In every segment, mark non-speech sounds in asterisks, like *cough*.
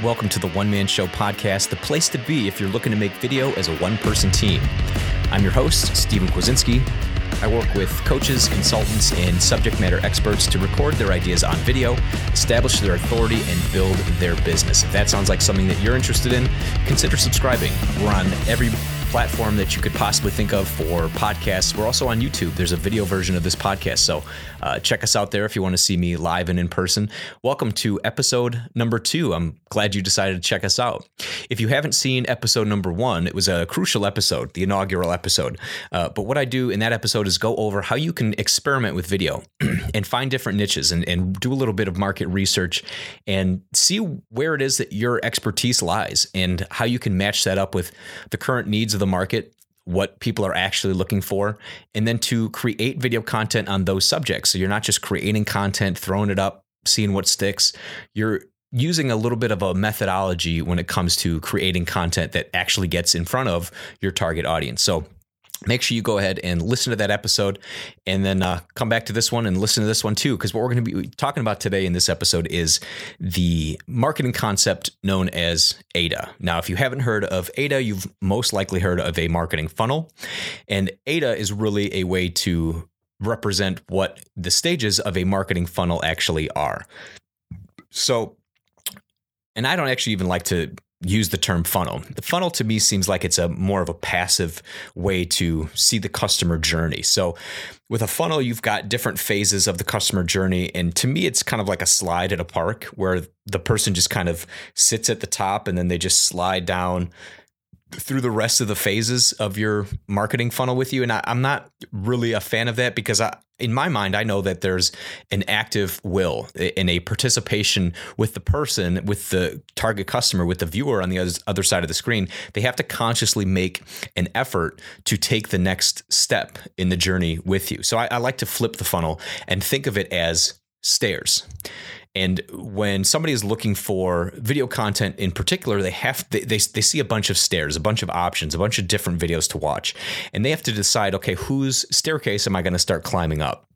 Welcome to the One Man Show podcast, the place to be if you're looking to make video as a one person team. I'm your host, Stephen Kwasinski. I work with coaches, consultants, and subject matter experts to record their ideas on video, establish their authority, and build their business. If that sounds like something that you're interested in, consider subscribing. We're on every platform that you could possibly think of for podcasts. We're also on YouTube. There's a video version of this podcast. So uh, check us out there if you want to see me live and in person. Welcome to episode number two. I'm glad you decided to check us out. If you haven't seen episode number one, it was a crucial episode, the inaugural episode. Uh, but what I do in that episode is go over how you can experiment with video *clears throat* and find different niches and, and do a little bit of market research and see where it is that your expertise lies and how you can match that up with the current needs of the market what people are actually looking for, and then to create video content on those subjects. So you're not just creating content, throwing it up, seeing what sticks. You're using a little bit of a methodology when it comes to creating content that actually gets in front of your target audience. So make sure you go ahead and listen to that episode and then uh, come back to this one and listen to this one too because what we're going to be talking about today in this episode is the marketing concept known as AIDA. Now if you haven't heard of AIDA you've most likely heard of a marketing funnel. And AIDA is really a way to represent what the stages of a marketing funnel actually are. So and i don't actually even like to use the term funnel. The funnel to me seems like it's a more of a passive way to see the customer journey. So with a funnel, you've got different phases of the customer journey. And to me, it's kind of like a slide at a park where the person just kind of sits at the top and then they just slide down through the rest of the phases of your marketing funnel with you. And I, am not really a fan of that because I, in my mind, I know that there's an active will and a participation with the person, with the target customer, with the viewer on the other side of the screen. They have to consciously make an effort to take the next step in the journey with you. So I, I like to flip the funnel and think of it as stairs. And when somebody is looking for video content in particular, they have they, they, they see a bunch of stairs, a bunch of options, a bunch of different videos to watch, and they have to decide, okay, whose staircase am I going to start climbing up?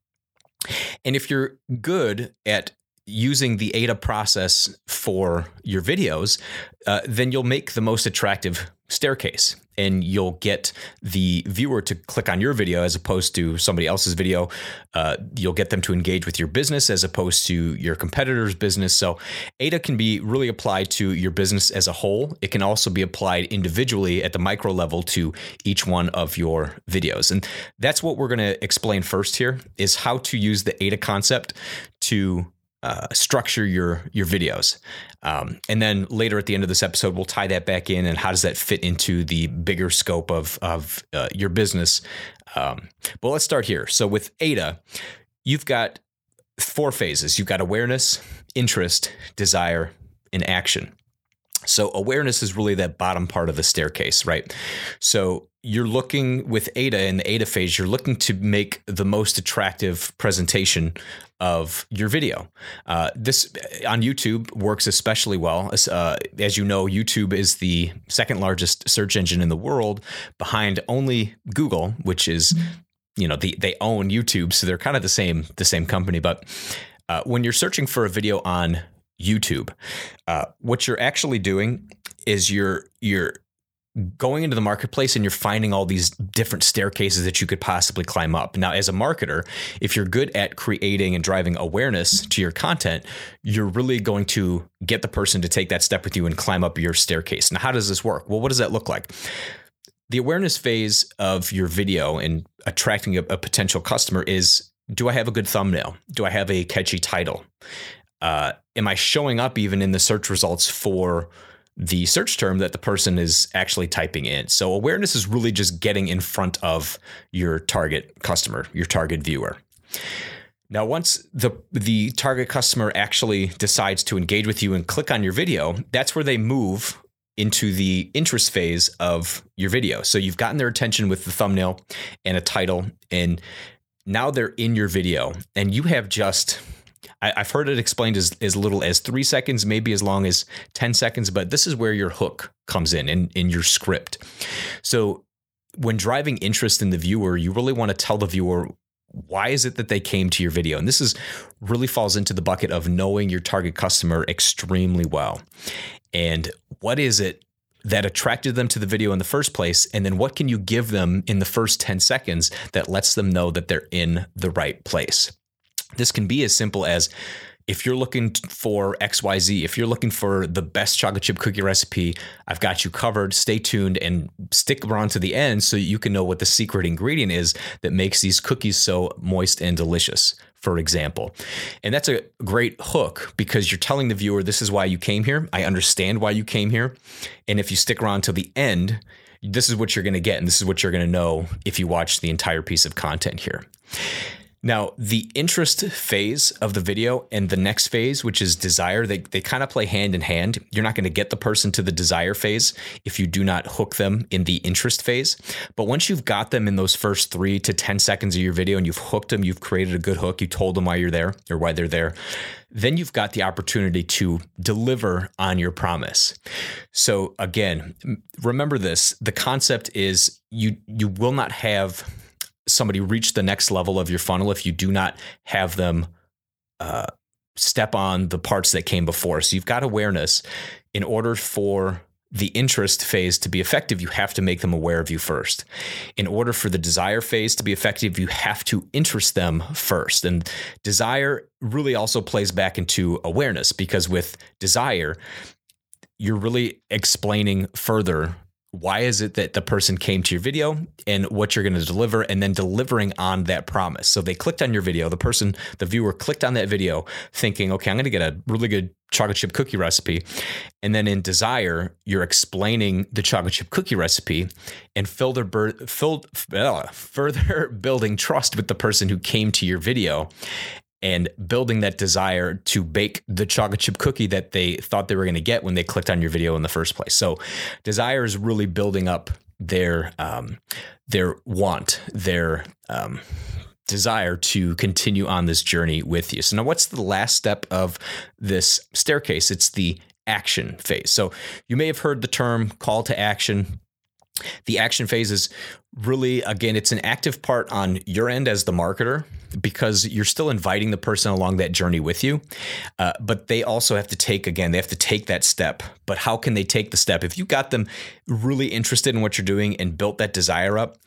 And if you're good at using the AIDA process for your videos, uh, then you'll make the most attractive staircase and you'll get the viewer to click on your video as opposed to somebody else's video. Uh, you'll get them to engage with your business as opposed to your competitor's business. So, AIDA can be really applied to your business as a whole. It can also be applied individually at the micro level to each one of your videos. And that's what we're going to explain first here is how to use the AIDA concept to uh, structure your your videos. Um, and then later at the end of this episode, we'll tie that back in and how does that fit into the bigger scope of of uh, your business. Um, but let's start here. So with AIDA, you've got four phases. You've got awareness, interest, desire, and action. So awareness is really that bottom part of the staircase, right? So you're looking with AIDA in the AIDA phase, you're looking to make the most attractive presentation of your video. Uh, this on YouTube works especially well. Uh, as you know, YouTube is the second largest search engine in the world, behind only Google, which is you know the, they own YouTube, so they're kind of the same the same company. But uh, when you're searching for a video on YouTube, uh, what you're actually doing is you're you're going into the marketplace and you're finding all these different staircases that you could possibly climb up. Now, as a marketer, if you're good at creating and driving awareness to your content, you're really going to get the person to take that step with you and climb up your staircase. Now, how does this work? Well, what does that look like? The awareness phase of your video and attracting a, a potential customer is do I have a good thumbnail? Do I have a catchy title? Uh, am I showing up even in the search results for the search term that the person is actually typing in. So awareness is really just getting in front of your target customer, your target viewer. Now, once the the target customer actually decides to engage with you and click on your video, that's where they move into the interest phase of your video. So you've gotten their attention with the thumbnail and a title, and now they're in your video, and you have just I, have heard it explained as, as little as three seconds, maybe as long as 10 seconds, but this is where your hook comes in, in, in your script. So when driving interest in the viewer, you really want to tell the viewer why is it that they came to your video? And this is really falls into the bucket of knowing your target customer extremely well. And what is it that attracted them to the video in the first place? And then what can you give them in the first 10 seconds that lets them know that they're in the right place? This can be as simple as if you're looking for XYZ, if you're looking for the best chocolate chip cookie recipe, I've got you covered. Stay tuned and stick around to the end so you can know what the secret ingredient is that makes these cookies so moist and delicious, for example. And that's a great hook because you're telling the viewer, this is why you came here. I understand why you came here. And if you stick around till the end, this is what you're going to get. And this is what you're going to know if you watch the entire piece of content here. Now, the interest phase of the video and the next phase, which is desire, they, they kind of play hand in hand. You're not going to get the person to the desire phase if you do not hook them in the interest phase. But once you've got them in those first three to 10 seconds of your video and you've hooked them, you've created a good hook, you told them why you're there or why they're there, then you've got the opportunity to deliver on your promise. So again, remember this, the concept is you you will not have somebody reach the next level of your funnel if you do not have them uh, step on the parts that came before. So you've got awareness. In order for the interest phase to be effective, you have to make them aware of you first. In order for the desire phase to be effective, you have to interest them first. And desire really also plays back into awareness because with desire, you're really explaining further why is it that the person came to your video and what you're going to deliver and then delivering on that promise? So they clicked on your video. The person the viewer clicked on that video thinking okay i'm going to get a really good chocolate chip cookie recipe. And then in desire you're explaining the chocolate chip cookie recipe and further, *laughs* further *laughs* building trust with the person who came to your video and building that desire to bake the chocolate chip cookie that they thought they were going to get when they clicked on your video in the first place. So, desire is really building up their um, their want, their um, desire to continue on this journey with you. So now, what's the last step of this staircase? It's the action phase. So you may have heard the term call to action. The action phase is really, again, it's an active part on your end as the marketer because you're still inviting the person along that journey with you. Uh, but they also have to take, again, they have to take that step. But how can they take the step? If you got them really interested in what you're doing and built that desire up,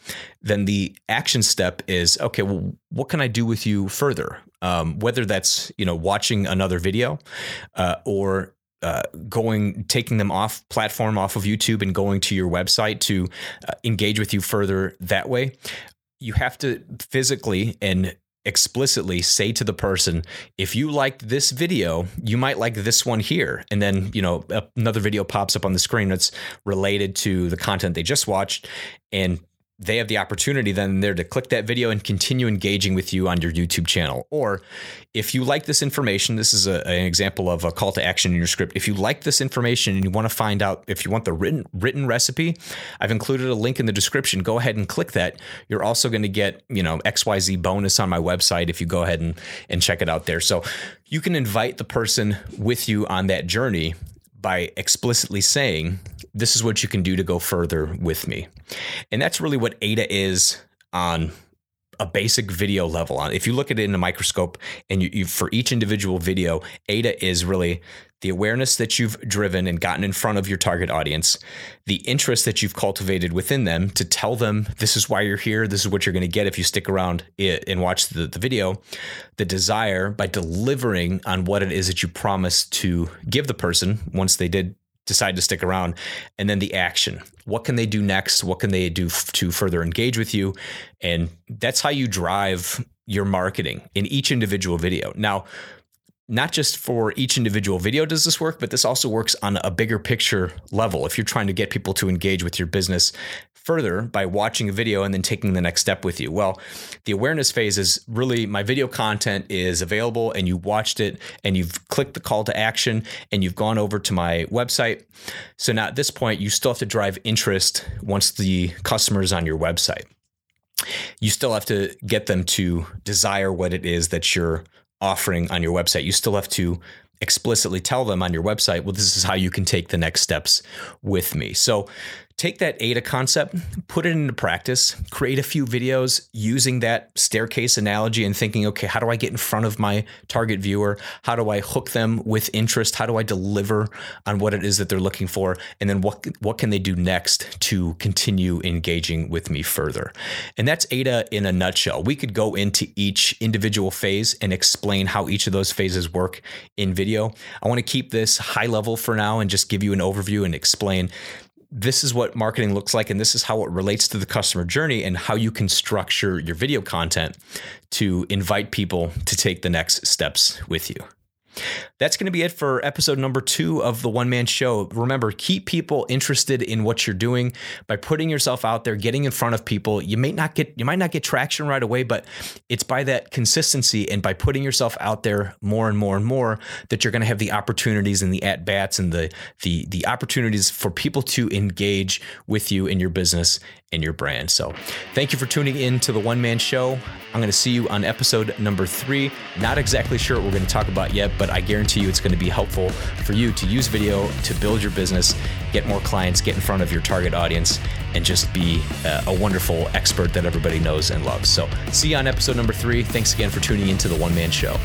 then the action step is okay, well, what can I do with you further? Um, whether that's, you know, watching another video uh, or uh, going taking them off platform off of YouTube and going to your website to uh, engage with you further that way you have to physically and explicitly say to the person, if you liked this video, you might like this one here. And then, you know, another video pops up on the screen that's related to the content they just watched. And they have the opportunity then there to click that video and continue engaging with you on your YouTube channel. Or if you like this information, this is a, an example of a call to action in your script. If you like this information and you want to find out if you want the written written recipe, I've included a link in the description. Go ahead and click that. You're also going to get, you know, XYZ bonus on my website if you go ahead and, and check it out there. So you can invite the person with you on that journey by explicitly saying, this is what you can do to go further with me. And that's really what AIDA is on a basic video level on. If you look at it in a microscope and you, you, for each individual video AIDA is really the awareness that you've driven and gotten in front of your target audience the interest that you've cultivated within them to tell them this is why you're here. This is what you're going to get if you stick around and watch the, the video. The desire by delivering on what it is that you promised to give the person once they did decide to stick around. And then the action. What can they do next? What can they do f- to further engage with you? And that's how you drive your marketing in each individual video. Now not just for each individual video does this work, but this also works on a bigger picture level. If you're trying to get people to engage with your business further by watching a video and then taking the next step with you. Well, the awareness phase is really my video content is available and you watched it and you've clicked the call to action and you've gone over to my website. So now at this point, you still have to drive interest once the customer is on your website. You still have to get them to desire what it is that you're offering on your website. You still have to explicitly tell them on your website, well, this is how you can take the next steps with me. So take that AIDA concept, put it into practice, create a few videos using that staircase analogy and thinking, okay, how do I get in front of my target viewer? How do I hook them with interest? How do I deliver on what it is that they're looking for? And then what what can they do next to continue engaging with me further? And that's AIDA in a nutshell. We could go into each individual phase and explain how each of those phases work in video. I want to keep this high level for now and just give you an overview and explain this is what marketing looks like and this is how it relates to the customer journey and how you can structure your video content to invite people to take the next steps with you. That's going to be it for episode number two of the one man show. Remember, keep people interested in what you're doing by putting yourself out there, getting in front of people. You may not get you might not get traction right away, but it's by that consistency and by putting yourself out there more and more and more that you're going to have the opportunities and the at bats and the the the opportunities for people to engage with you in your business and your brand. So, thank you for tuning in to the one man show. I'm going to see you on episode number three. Not exactly sure what we're going to talk about yet, but I guarantee you it's going to be helpful for you to use video to build your business, get more clients, get in front of your target audience, and just be uh, a wonderful expert that everybody knows and loves. So, see you on episode number three. Thanks again for tuning in to the one man show.